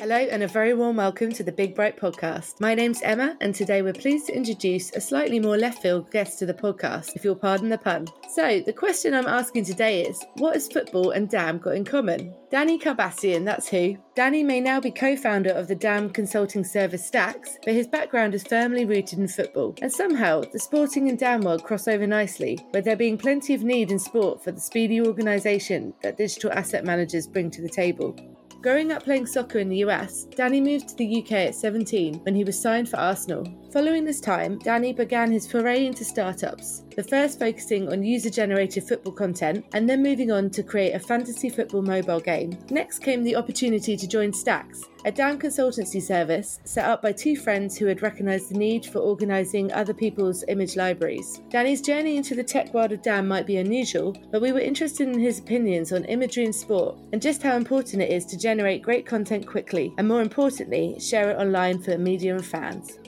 Hello, and a very warm welcome to the Big Bright podcast. My name's Emma, and today we're pleased to introduce a slightly more left field guest to the podcast, if you'll pardon the pun. So, the question I'm asking today is what has football and DAM got in common? Danny Karbassiyoon, that's who. Danny may now be co founder of the DAM consulting service Stacks, but his background is firmly rooted in football. And somehow, the sporting and DAM world cross over nicely, with there being plenty of need in sport for the speedy organisation that digital asset managers bring to the table. Growing up playing soccer in the US, Danny moved to the UK at 17 when he was signed for Arsenal. Following this time, Danny began his foray into startups, the first focusing on user generated football content and then moving on to create a fantasy football mobile game. Next came the opportunity to join Stacks, a DAM consultancy service set up by two friends who had recognised the need for organising other people's image libraries. Danny's journey into the tech world of DAM might be unusual, but we were interested in his opinions on imagery in sport and just how important it is to generate great content quickly and, more importantly, share it online for media and fans.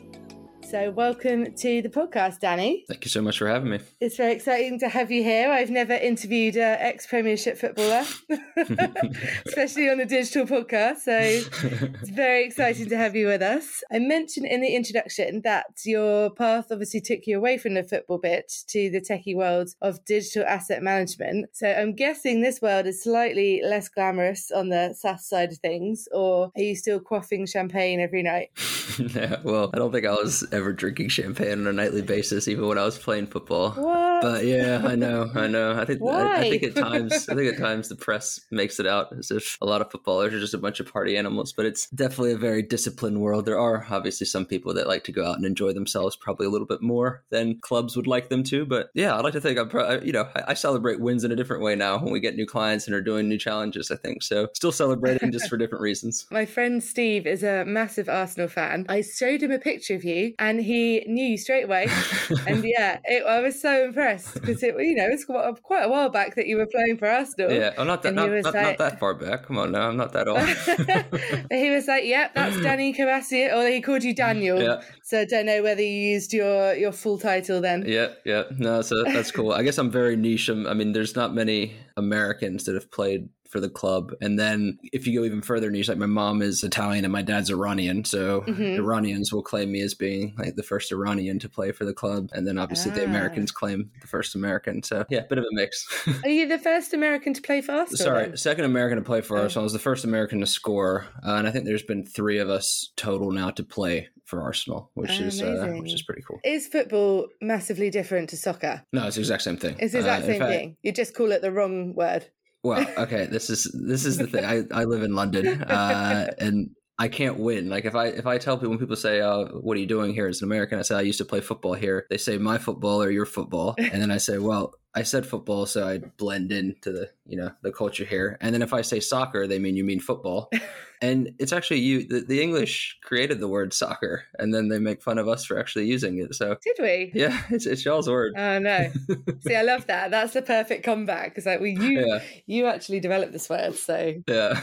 So, welcome to the podcast, Danny. Thank you so much for having me. It's very exciting to have you here. I've never interviewed an ex Premiership footballer, especially on a digital podcast. So, it's very exciting to have you with us. I mentioned in the introduction that your path obviously took you away from the football bit to the techie world of digital asset management. So, I'm guessing this world is slightly less glamorous on the SaaS side of things, or are you still quaffing champagne every night? yeah, well, I don't think I was ever drinking champagne on a nightly basis, even when I was playing football. What? But yeah, I know, I know. I think I, I, think at times, I think at times the press makes it out as if a lot of footballers are just a bunch of party animals. But it's definitely a very disciplined world. There are obviously some people that like to go out and enjoy themselves probably a little bit more than clubs would like them to. But yeah, I like to think I'm, pro- you know, I, I celebrate wins in a different way now when we get new clients and are doing new challenges. I think so. Still celebrating just for different reasons. My friend Steve is a massive Arsenal fan. I showed him a picture of you, and he knew you straight away. and yeah, it, I was so impressed because it, you know, it's quite a while back that you were playing for Arsenal. Yeah, I'm not that, not, not, like, not, that far back. Come on now, I'm not that old. he was like, "Yep, that's Danny Karbassiyoon," or he called you Daniel. Yeah. So I don't know whether you used your your full title then. Yeah, yeah, no, so that's cool. I guess I'm very niche. I mean, there's not many Americans that have played for the club. And then if you go even further niche, like my mom is Italian and my dad's Iranian, so mm-hmm. Iranians will claim me as being like the first Iranian to play for the club, and then obviously ah. the Americans claim the first American. So yeah, bit of a mix. Are you the first American to play for Arsenal? Sorry, then? second American to play for oh. Arsenal. I was the first American to score, uh, and I think there's been three of us total now to play for Arsenal, which is uh, which is pretty cool. Is football massively different to soccer? No, it's the exact same thing. It's the exact uh, same fact, thing. You just call it the wrong word. Well, okay, this is this is the thing. I, I live in London, uh, and I can't win. Like if I if I tell people when people say, "Oh, what are you doing here as an American?" I say I used to play football here. They say my football or your football, and then I say, "Well, I said football, so I blend into the you know the culture here." And then if I say soccer, they mean you mean football. and it's actually you the, the, english created the word soccer and then they make fun of us for actually using it so did we? Yeah it's, it's y'all's word. Oh no. See i love that. That's the perfect comeback because like we you yeah. you actually developed this word so. Yeah.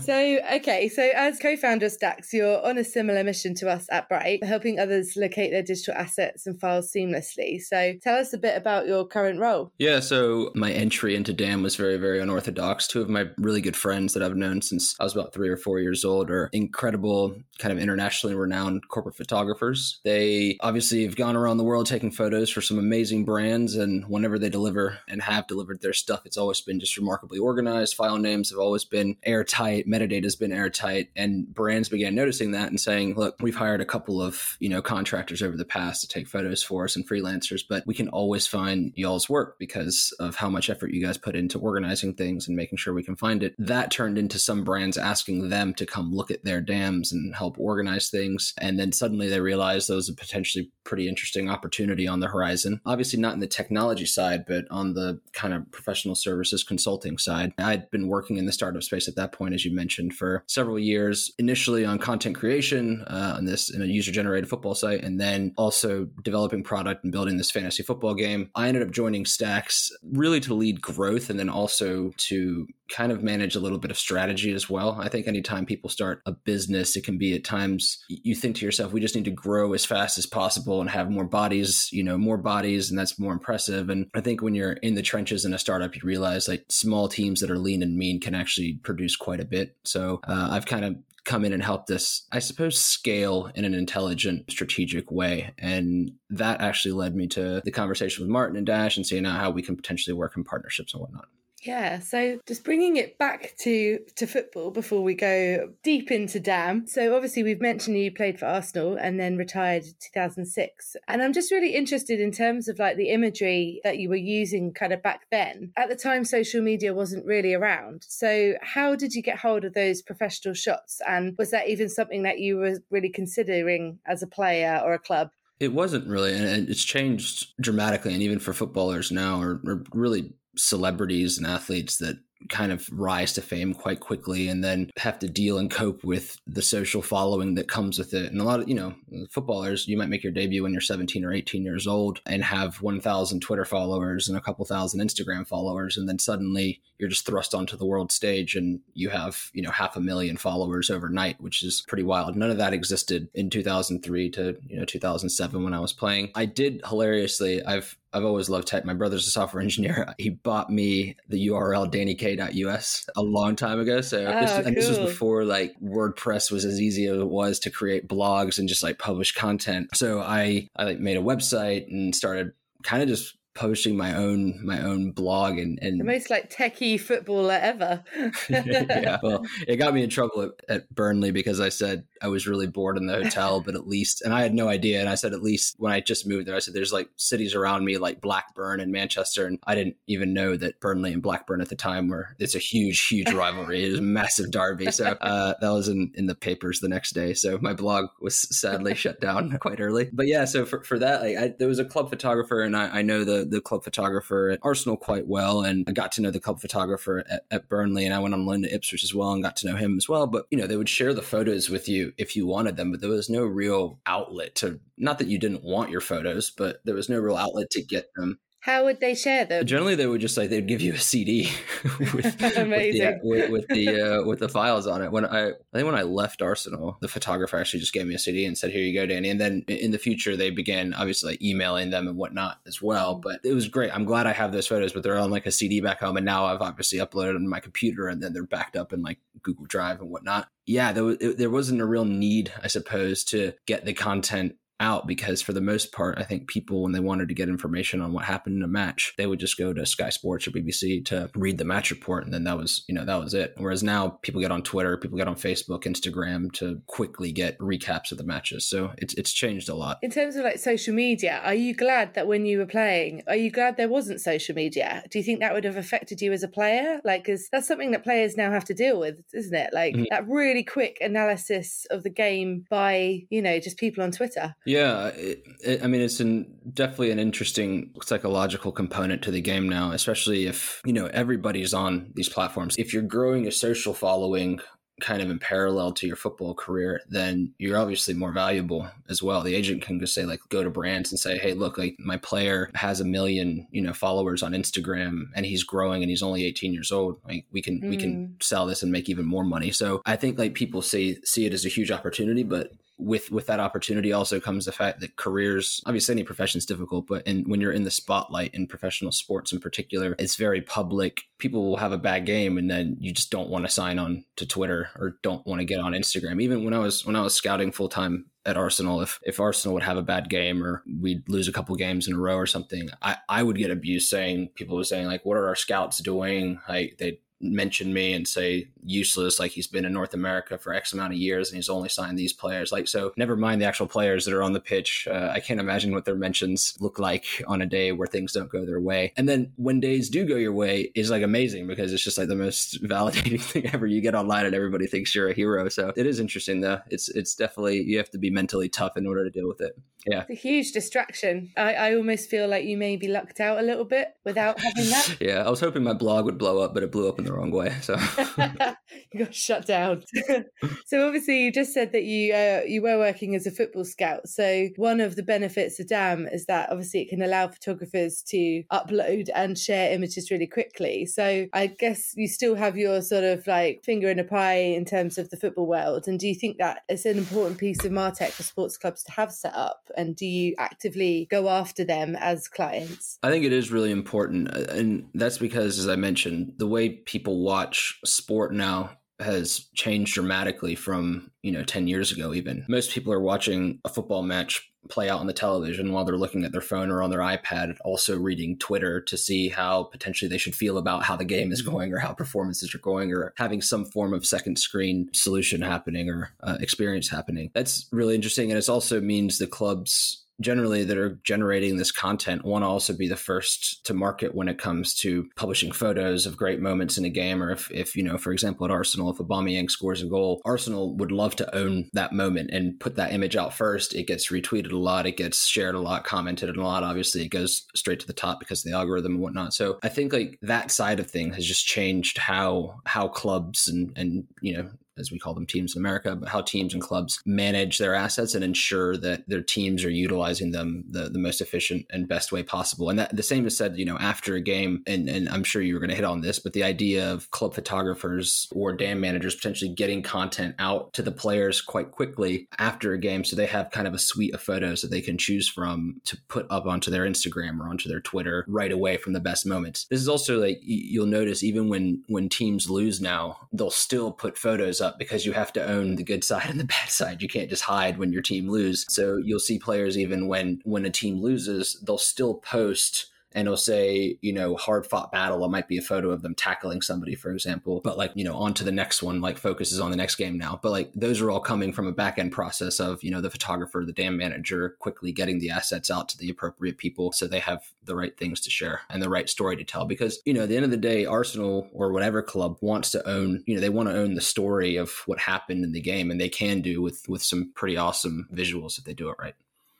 So okay so as co-founder of stacks you're on a similar mission to us at bright helping others locate their digital assets and files seamlessly. So tell us a bit about your current role. Yeah so my entry into dam was very very unorthodox. Two of my really good friends that i've known since i was about three or four years old are incredible, kind of internationally renowned corporate photographers. They obviously have gone around the world taking photos for some amazing brands. And whenever they deliver and have delivered their stuff, it's always been just remarkably organized. File names have always been airtight, metadata has been airtight. And brands began noticing that and saying, look, we've hired a couple of, you know, contractors over the past to take photos for us and freelancers, but we can always find y'all's work because of how much effort you guys put into organizing things and making sure we can find it. That turned into some brands asking them them to come look at their dams and help organize things. And then suddenly they realize those was a potentially pretty interesting opportunity on the horizon. Obviously, not in the technology side, but on the kind of professional services consulting side. I'd been working in the startup space at that point, as you mentioned, for several years, initially on content creation uh, on this in a user generated football site, and then also developing product and building this fantasy football game. I ended up joining Stacks really to lead growth and then also to kind of manage a little bit of strategy as well. I think anytime people start a business, it can be at times you think to yourself, we just need to grow as fast as possible and have more bodies, you know, more bodies, and that's more impressive. And I think when you're in the trenches in a startup, you realize like small teams that are lean and mean can actually produce quite a bit. So uh, I've kind of come in and helped us, I suppose, scale in an intelligent, strategic way. And that actually led me to the conversation with Martin and Dash and seeing how we can potentially work in partnerships and whatnot. Yeah, so just bringing it back to to football before we go deep into Dam. So obviously we've mentioned you played for Arsenal and then retired 2006. And I'm just really interested in terms of like the imagery that you were using kind of back then. At the time social media wasn't really around. So how did you get hold of those professional shots and was that even something that you were really considering as a player or a club? It wasn't really, and it's changed dramatically. And even for footballers now, or, or really celebrities and athletes that kind of rise to fame quite quickly and then have to deal and cope with the social following that comes with it. And a lot of, you know, footballers, you might make your debut when you're 17 or 18 years old and have 1,000 Twitter followers and a couple thousand Instagram followers. And then suddenly you're just thrust onto the world stage and you have, you know, half a million followers overnight, which is pretty wild. None of that existed in 2003 to, you know, 2007 when I was playing. I did hilariously, I've, I've always loved tech. My brother's a software engineer. He bought me the URL dannyk.us a long time ago. So oh, this, cool. and this was before like WordPress was as easy as it was to create blogs and just like publish content. So I I like made a website and started kind of just posting my own my own blog and and the most like techie footballer ever. yeah, well, it got me in trouble at, at, Burnley because I said I was really bored in the hotel, but at least, and I had no idea. And I said at least when I just moved there, I said there's like cities around me like Blackburn and Manchester, and I didn't even know that Burnley and Blackburn at the time were it's a huge huge rivalry. it was a massive derby, so uh, that was in in the papers the next day. So my blog was sadly shut down quite early. But yeah, so for for that, like I, there was a club photographer, and I, I know the the club photographer at Arsenal quite well, and I got to know the club photographer at, at, Burnley, and I went on loan to Ipswich as well and got to know him as well. But you know, they would share the photos with you if you wanted them, but there was no real outlet to. Not that you didn't want your photos, but there was no real outlet to get them. How would they share them? Generally, they would just like they'd give you a CD with, with, the, with, with the uh, with the files on it. When I I think when I left Arsenal, the photographer actually just gave me a CD and said, "Here you go, Danny." And then in the future, they began obviously like emailing them and whatnot as well. But it was great. I'm glad I have those photos, but they're on like a CD back home, and now I've obviously uploaded them to my computer, and then they're backed up in like Google Drive and whatnot. Yeah, there, was, it, there wasn't a real need, I suppose, to get the content out because for the most part, I think people when they wanted to get information on what happened in a match, they would just go to Sky Sports or BBC to read the match report, and then that was you know that was it. Whereas now people get on Twitter, people get on Facebook, Instagram to quickly get recaps of the matches. So it's it's changed a lot. In terms of like social media, are you glad that when you were playing, are you glad there wasn't social media? Do you think that would have affected you as a player? Like, because that's something that players now have to deal with, isn't it? Like mm-hmm. that really quick analysis of the game by you know just people on Twitter. Yeah, it, it, I mean, it's an, definitely an interesting psychological component to the game now, especially if, you know, everybody's on these platforms. If you're growing a social following kind of in parallel to your football career, then you're obviously more valuable as well. The agent can just say like go to brands and say, "Hey, look, like my player has a million, you know, followers on Instagram and he's growing and he's only 18 years old. Like we can mm. we can hmm. sell this and make even more money." So, I think like people see see it as a huge opportunity, but with with that opportunity also comes the fact that careers obviously any profession is difficult but in, when you're in the spotlight in professional sports in particular it's very public people will have a bad game and then you just don't want to sign on to twitter or don't want to get on instagram even when i was when i was scouting full-time at Arsenal if if Arsenal would have a bad game or we'd lose a couple games in a row or something, I, I would get abused saying people were saying like, what are our scouts doing? Like they mention me and say useless like he's been in north america for x amount of years and he's only signed these players. Like so never mind the actual players that are on the pitch. Uh, i can't imagine what their mentions look like on a day where things don't go their way. And then when days do go your way is like amazing because it's just like the most validating thing ever. You get online and everybody thinks you're a hero. So it is interesting though. It's it's definitely you have to be mentally tough in order to deal with it. Yeah. It's a huge distraction. I, I almost feel like you may be lucked out a little bit without having that. Yeah i was hoping my blog would blow up but it blew up in the wrong way. So you got shut down. so obviously, you just said that you uh, you were working as a football scout. So one of the benefits of Dam is that obviously it can allow photographers to upload and share images really quickly. So I guess you still have your sort of like finger in a pie in terms of the football world. And do you think that it's an important piece of Martech for sports clubs to have set up? And do you actively go after them as clients? I think it is really important, and that's because, as I mentioned, the way people watch sport now has changed dramatically from you know 10 years ago even. Most people are watching a football match play out on the television while they're looking at their phone or on their ipad also reading twitter to see how potentially they should feel about how the game is going or how performances are going or having some form of second screen solution happening or uh, experience happening. That's really interesting and it also means the clubs generally that are generating this content want to also be the first to market when it comes to publishing photos of great moments in a game or if, if you know for example at Arsenal if Aubameyang scores a goal Arsenal would love to own that moment and put that image out first. It gets retweeted a lot. It gets shared a lot commented a lot. Obviously it goes straight to the top because of the algorithm and whatnot. So I think like that side of things has just changed how how clubs and and you know as we call them teams in America, but how teams and clubs manage their assets and ensure that their teams are utilizing them the, the most efficient and best way possible. And that the same is said, you know, after a game, and, and I'm sure you were going to hit on this, but the idea of club photographers or dam managers potentially getting content out to the players quite quickly after a game. So they have kind of a suite of photos that they can choose from to put up onto their Instagram or onto their Twitter right away from the best moments. This is also like you'll notice even when when teams lose now, they'll still put photos up because you have to own the good side and the bad side. You can't just hide when your team lose. So you'll see players even when when a team loses, they'll still post and it'll say, you know, hard fought battle. It might be a photo of them tackling somebody, for example. But like, you know, on to the next one, like focuses on the next game now. But like those are all coming from a back end process of, you know, the photographer, the dam manager quickly getting the assets out to the appropriate people so they have the right things to share and the right story to tell. Because, you know, at the end of the day, Arsenal or whatever club wants to own, you know, they want to own the story of what happened in the game and they can do with with some pretty awesome visuals if they do it right.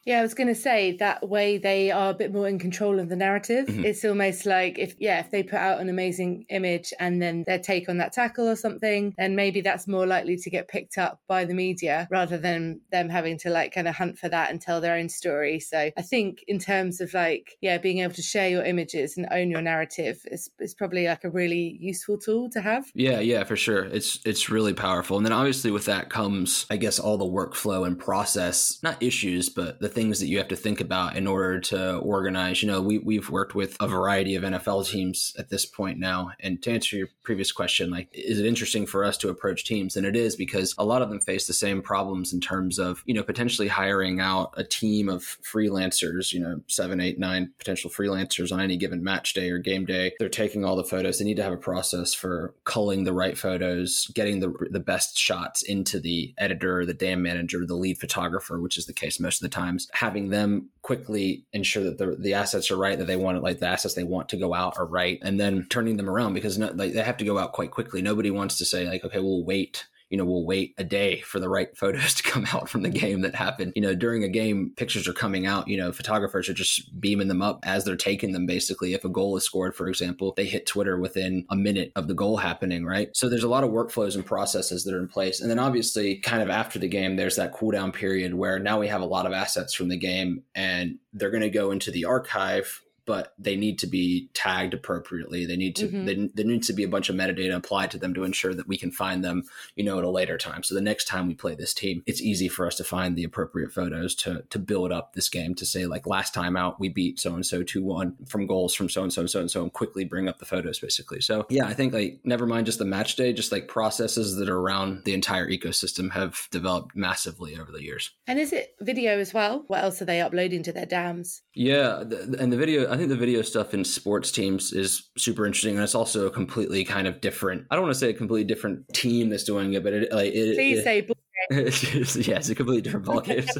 Yeah, I was going to say that way they are a bit more in control of the narrative. Mm-hmm. It's almost like if, yeah, if they put out an amazing image and then their take on that tackle or something, then maybe that's more likely to get picked up by the media rather than them having to like kind of hunt for that and tell their own story. So I think in terms of like, yeah, being able to share your images and own your narrative is, is probably like a really useful tool to have. Yeah, yeah, for sure. It's, it's really powerful. And then obviously with that comes, I guess, all the workflow and process, not issues, but the things that you have to think about in order to organize. You know, we, we've worked with a variety of NFL teams at this point now. And to answer your previous question, like, is it interesting for us to approach teams? And it is because a lot of them face the same problems in terms of, you know, potentially hiring out a team of freelancers, you know, seven, eight, nine potential freelancers on any given match day or game day. They're taking all the photos. They need to have a process for culling the right photos, getting the, the best shots into the editor, the dam manager, the lead photographer, which is the case most of the times, having them quickly ensure that the, the assets are right that they want like the assets they want to go out are right and then turning them around because no, like, they have to go out quite quickly. Nobody wants to say like okay we'll wait you know, we'll wait a day for the right photos to come out from the mm-hmm. game that happened. You know, during a game, pictures are coming out, you know, photographers are just beaming them up as they're taking them basically. If a goal is scored, for example, they hit Twitter within a minute of the goal happening, right? So there's a lot of workflows and processes that are in place. And then obviously, kind of after the game, there's that cool down period where now we have a lot of assets from the game and they're going to go into the archive but they need to be tagged appropriately. They need to mm-hmm. they, there needs to be a bunch of metadata applied to them to ensure that we can find them, you know, at a later time. So the next time we play this team, it's easy for us to find the appropriate photos to to build up this game to say like last time out we beat so and so two one from goals from so and so and so and so and quickly bring up the photos basically. So yeah, I think like never mind just the match day, just like processes that are around the entire ecosystem have developed massively over the years. And is it video as well? What else are they uploading to their dams? Yeah, the, and the video I think the video stuff in sports teams is super interesting, and it's also a completely kind of different. I don't want to say a completely different team that's doing it, but it like it, please it, say. yeah, it's a completely different ballgame.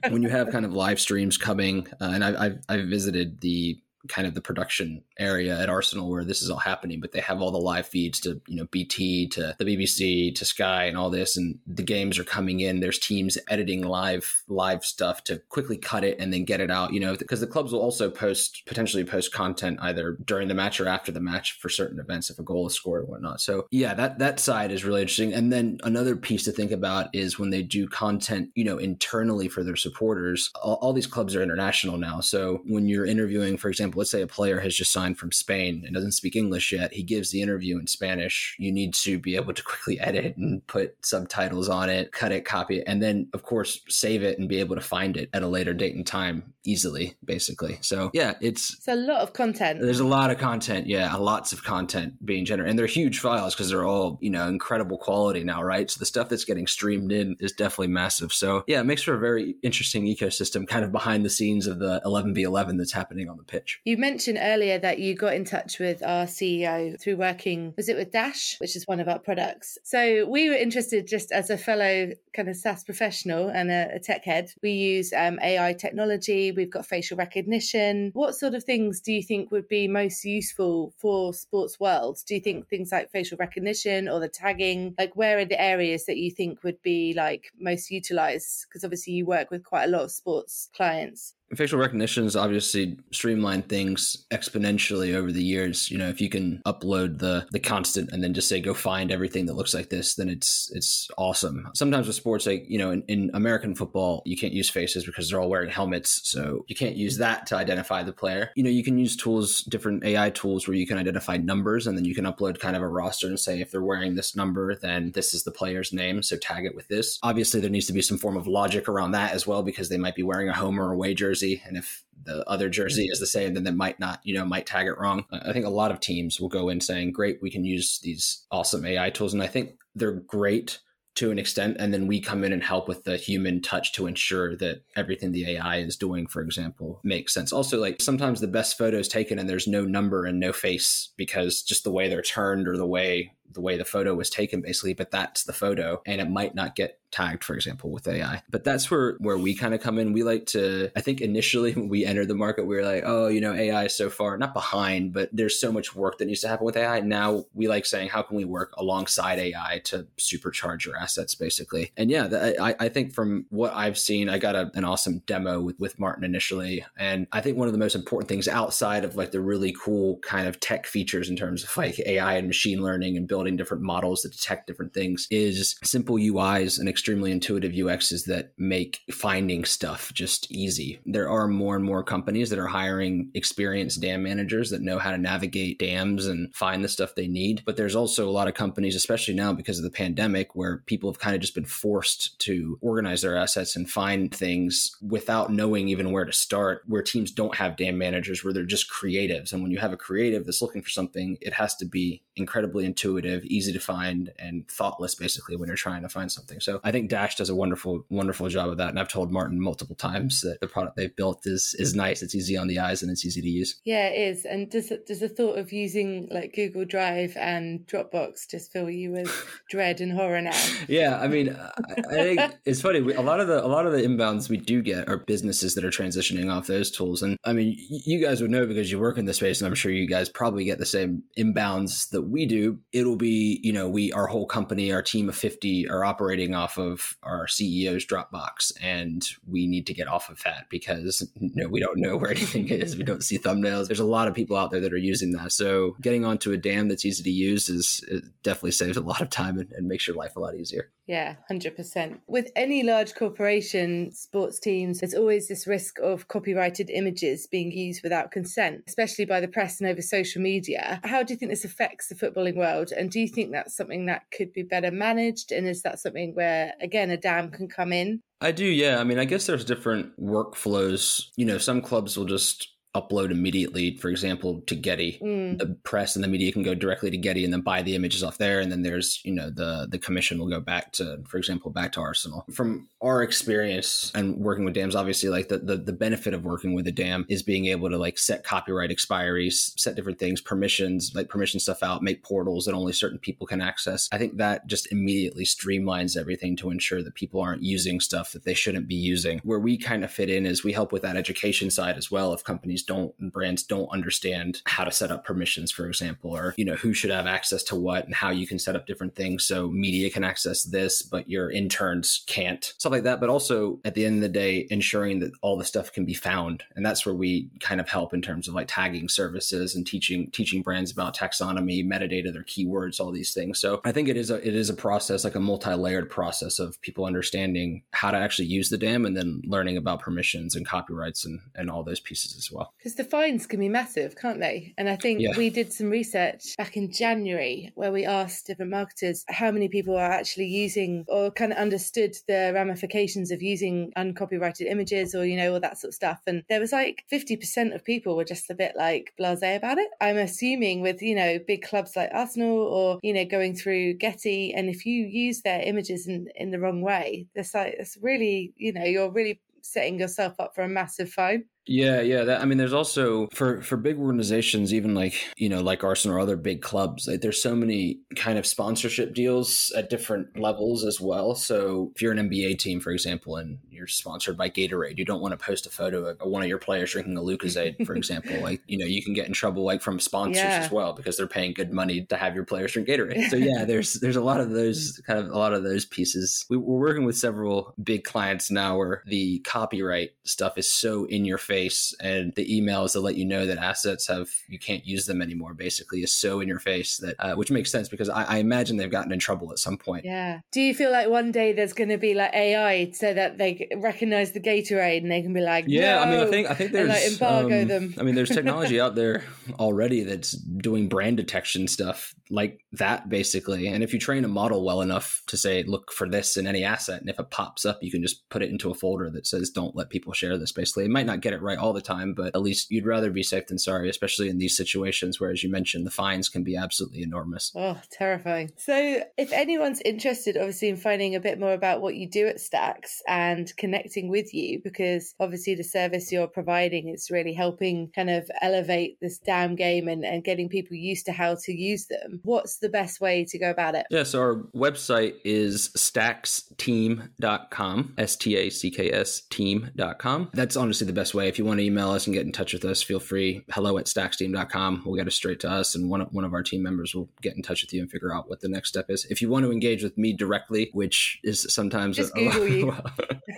when you have kind of live streams coming, uh, and I've, I've I've visited the kind of the production area at Arsenal where this is all happening, but they have all the live feeds to, you know, BT to the BBC to Sky and all this. And the games are coming in. There's teams editing live, live stuff to quickly cut it and then get it out, you know, because the clubs will also post, potentially post content either during the match or after the match for certain events if a goal is scored or whatnot. So yeah, that, that side is really interesting. And then another piece to think about is when they do content, you know, internally for their supporters, all, all these clubs are international now. So when you're interviewing, for example, example, let's say a player has just signed from Spain and doesn't speak English yet. He gives the interview in Spanish. You need to be able to quickly edit and put subtitles on it, cut it, copy it, and then, of course, save it and be able to find it at a later date and time easily, basically. So, yeah, it's, it's a lot of content. There's a lot of content. Yeah, lots of content being generated. And they're huge files because they're all, you know, incredible quality now, right? So the stuff that's getting streamed in is definitely massive. So, yeah, it makes for a very interesting ecosystem kind of behind the scenes of the 11v11 that's happening on the pitch. You mentioned earlier that you got in touch with our CEO through working, was it with Dash, which is one of our products? So we were interested just as a fellow kind of SaaS professional and a, a tech head. We use um, AI technology, we've got facial recognition. What sort of things do you think would be most useful for sports world? Do you think things like facial recognition or the tagging, like where are the areas that you think would be like most utilized? Because obviously you work with quite a lot of sports clients facial recognition has obviously streamlined things exponentially over the years. You know if you can upload the the constant and then just say go find everything that looks like this then it's it's awesome. Sometimes with sports like you know in, in american football you can't use faces because they're all wearing helmets so you can't use that to identify the player. You know you can use tools different ai tools where you can identify numbers and then you can upload kind of a roster and say if they're wearing this number then this is the player's name so tag it with this. Obviously there needs to be some form of logic around that as well because they might be wearing a home or away jersey jersey, and if the other jersey is the same, then they might not, you know, might tag it wrong. I think a lot of teams will go in saying, "Great, we can use these awesome AI tools," and I think they're great to an extent and then we come in and help with the human touch to ensure that everything the ai is doing for example makes sense also like sometimes the best photos taken and there's no number and no face because just the way they're turned or the way the way the photo was taken basically but that's the photo and it might not get tagged, for example, with AI. But that's where where we kind of come in. We like to, I think initially when we entered the market, we were like, oh, you know, AI is so far not behind, but there's so much work that needs to happen with AI. Now we like saying, how can we work alongside AI to supercharge your assets, basically? And yeah, the, I, I think from what I've seen, I got a, an awesome demo with with Martin initially, and I think one of the most important things outside of like the really cool kind of tech features in terms of like AI and machine learning and building different models that detect different things is simple UIs and extremely intuitive UXs that make finding stuff just easy. There are more and more companies that are hiring experienced dam managers that know how to navigate dams and find the stuff they need. But there's also a lot of companies, especially now because of the pandemic, where people have kind of just been forced to organize their assets and find things without knowing even where to start, where teams don't have dam managers, where they're just creatives. And when you have a creative that's looking for something, it has to be incredibly intuitive, easy to find, and thoughtless basically when you're trying to find something. So I think Dash does a wonderful, wonderful job of that. And I've told Martin multiple times that the product they've built is is nice. It's easy on the eyes and it's easy to use. Yeah, it is. And does does the thought of using like Google Drive and Dropbox just fill you with dread and horror now? Yeah, I mean, I, I think it's funny. We, a lot of the a lot of the inbounds we do get are businesses that are transitioning off those tools. And I mean, you guys would know because you work in the space, and I'm sure you guys probably get the same inbounds that we do. It'll be, you know, we our whole company, our team of 50 are operating off of our CEO's Dropbox, and we need to get off of that because you know, we don't know where anything is. We don't see thumbnails. There's a lot of people out there that are using that. So getting onto a dam that's easy to use is definitely saves a lot of time and, and makes your life a lot easier. Yeah, 100%. With any large corporation, sports teams, there's always this risk of copyrighted images being used without consent, especially by the press and over social media. How do you think this affects the footballing world? And do you think that's something that could be better managed? And is that something where, again, a dam can come in? I do, yeah. I mean, I guess there's different workflows. You know, some clubs will just upload immediately, for example, to Getty. Mm. The press and the media can go directly to Getty and then buy the images off there. And then there's, you know, the the commission will go back to, for example, back to Arsenal. From our experience and working with dams, obviously like the, the the benefit of working with a dam is being able to like set copyright expiries, set different things, permissions, like permission stuff out, make portals that only certain people can access. I think that just immediately streamlines everything to ensure that people aren't using stuff that they shouldn't be using. Where we kind of fit in is we help with that education side as well if companies don't and brands don't understand how to set up permissions, for example, or you know who should have access to what and how you can set up different things so media can access this, but your interns can't, stuff like that. But also at the end of the day, ensuring that all the stuff can be found, and that's where we kind of help in terms of like tagging services and teaching teaching brands about taxonomy, metadata, their keywords, all these things. So I think it is a it is a process, like a multi layered process of people understanding how to actually use the dam and then learning about permissions and copyrights and and all those pieces as well. Because the fines can be massive, can't they? And I think Yeah. we did some research back in January where we asked different marketers how many people are actually using or kind of understood the ramifications of using uncopyrighted images or, you know, all that sort of stuff. And there was like 50% of people were just a bit like blase about it. I'm assuming with, you know, big clubs like Arsenal or, you know, going through Getty. And if you use their images in, in the wrong way, it's like, it's really, you know, you're really setting yourself up for a massive fine. Yeah, yeah. That, I mean, there's also for for big organizations, even like you know, like Arsenal or other big clubs. Like, there's so many kind of sponsorship deals at different levels as well. So if you're an NBA team, for example, and you're sponsored by Gatorade, you don't want to post a photo of one of your players drinking a Lucozade, for example. like you know, you can get in trouble like from sponsors Yeah. as well because they're paying good money to have your players drink Gatorade. So yeah, there's there's a lot of those kind of a lot of those pieces. We, we're working with several big clients now where the copyright stuff is so in your face and the emails that let you know that assets have you can't use them anymore basically is so in your face that uh, which makes sense because I, I imagine they've gotten in trouble at some point Yeah. Do you feel like one day there's going to be like AI so that they recognize the Gatorade and they can be like, Yeah, I mean, I think I think there's like, embargo um, them. I mean, there's technology out there already that's doing brand detection stuff like that, basically. And if you train a model well enough to say, look for this in any asset, and if it pops up, you can just put it into a folder that says, don't let people share this. Basically, it might not get it right all the time, but at least you'd rather be safe than sorry, especially in these situations where, as you mentioned, the fines can be absolutely enormous. Oh, terrifying. So, if anyone's interested, obviously, in finding a bit more about what you do at Stacks and connecting with you, because obviously the service you're providing is really helping kind of elevate this DAM game and, and getting people used to how to use them, what's the best way to go about it? Yeah, so our website is stacksteam.com, S T A C K S team.com. That's honestly the best way. If you want to email us and get in touch with us, feel free. Hello at stacksteam.com. We'll get it straight to us, and one of, one of our team members will get in touch with you and figure out what the next step is. If you want to engage with me directly, which is sometimes Just a, a lot- Google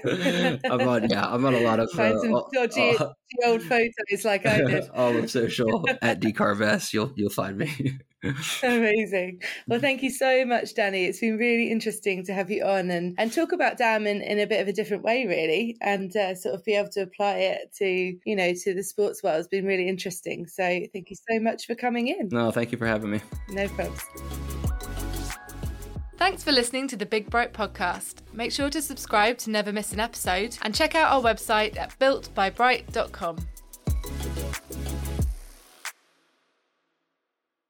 you. I'm on, yeah, I'm on a lot of Find uh, some all- dodgy, all- old photos like I did. all of social at dcarvest. You'll you'll find me. Amazing. Well, thank you so much, Danny. It's been really interesting to have you on and, and talk about DAM in, in a bit of a different way, really, and uh, sort of be able to apply it to, you know, to the sports world. It's been really interesting. So thank you so much for coming in. no, thank you for having me. No problems. Thanks for listening to the Big Bright podcast. Make sure to subscribe to never miss an episode and check out our website at builtbybright.com.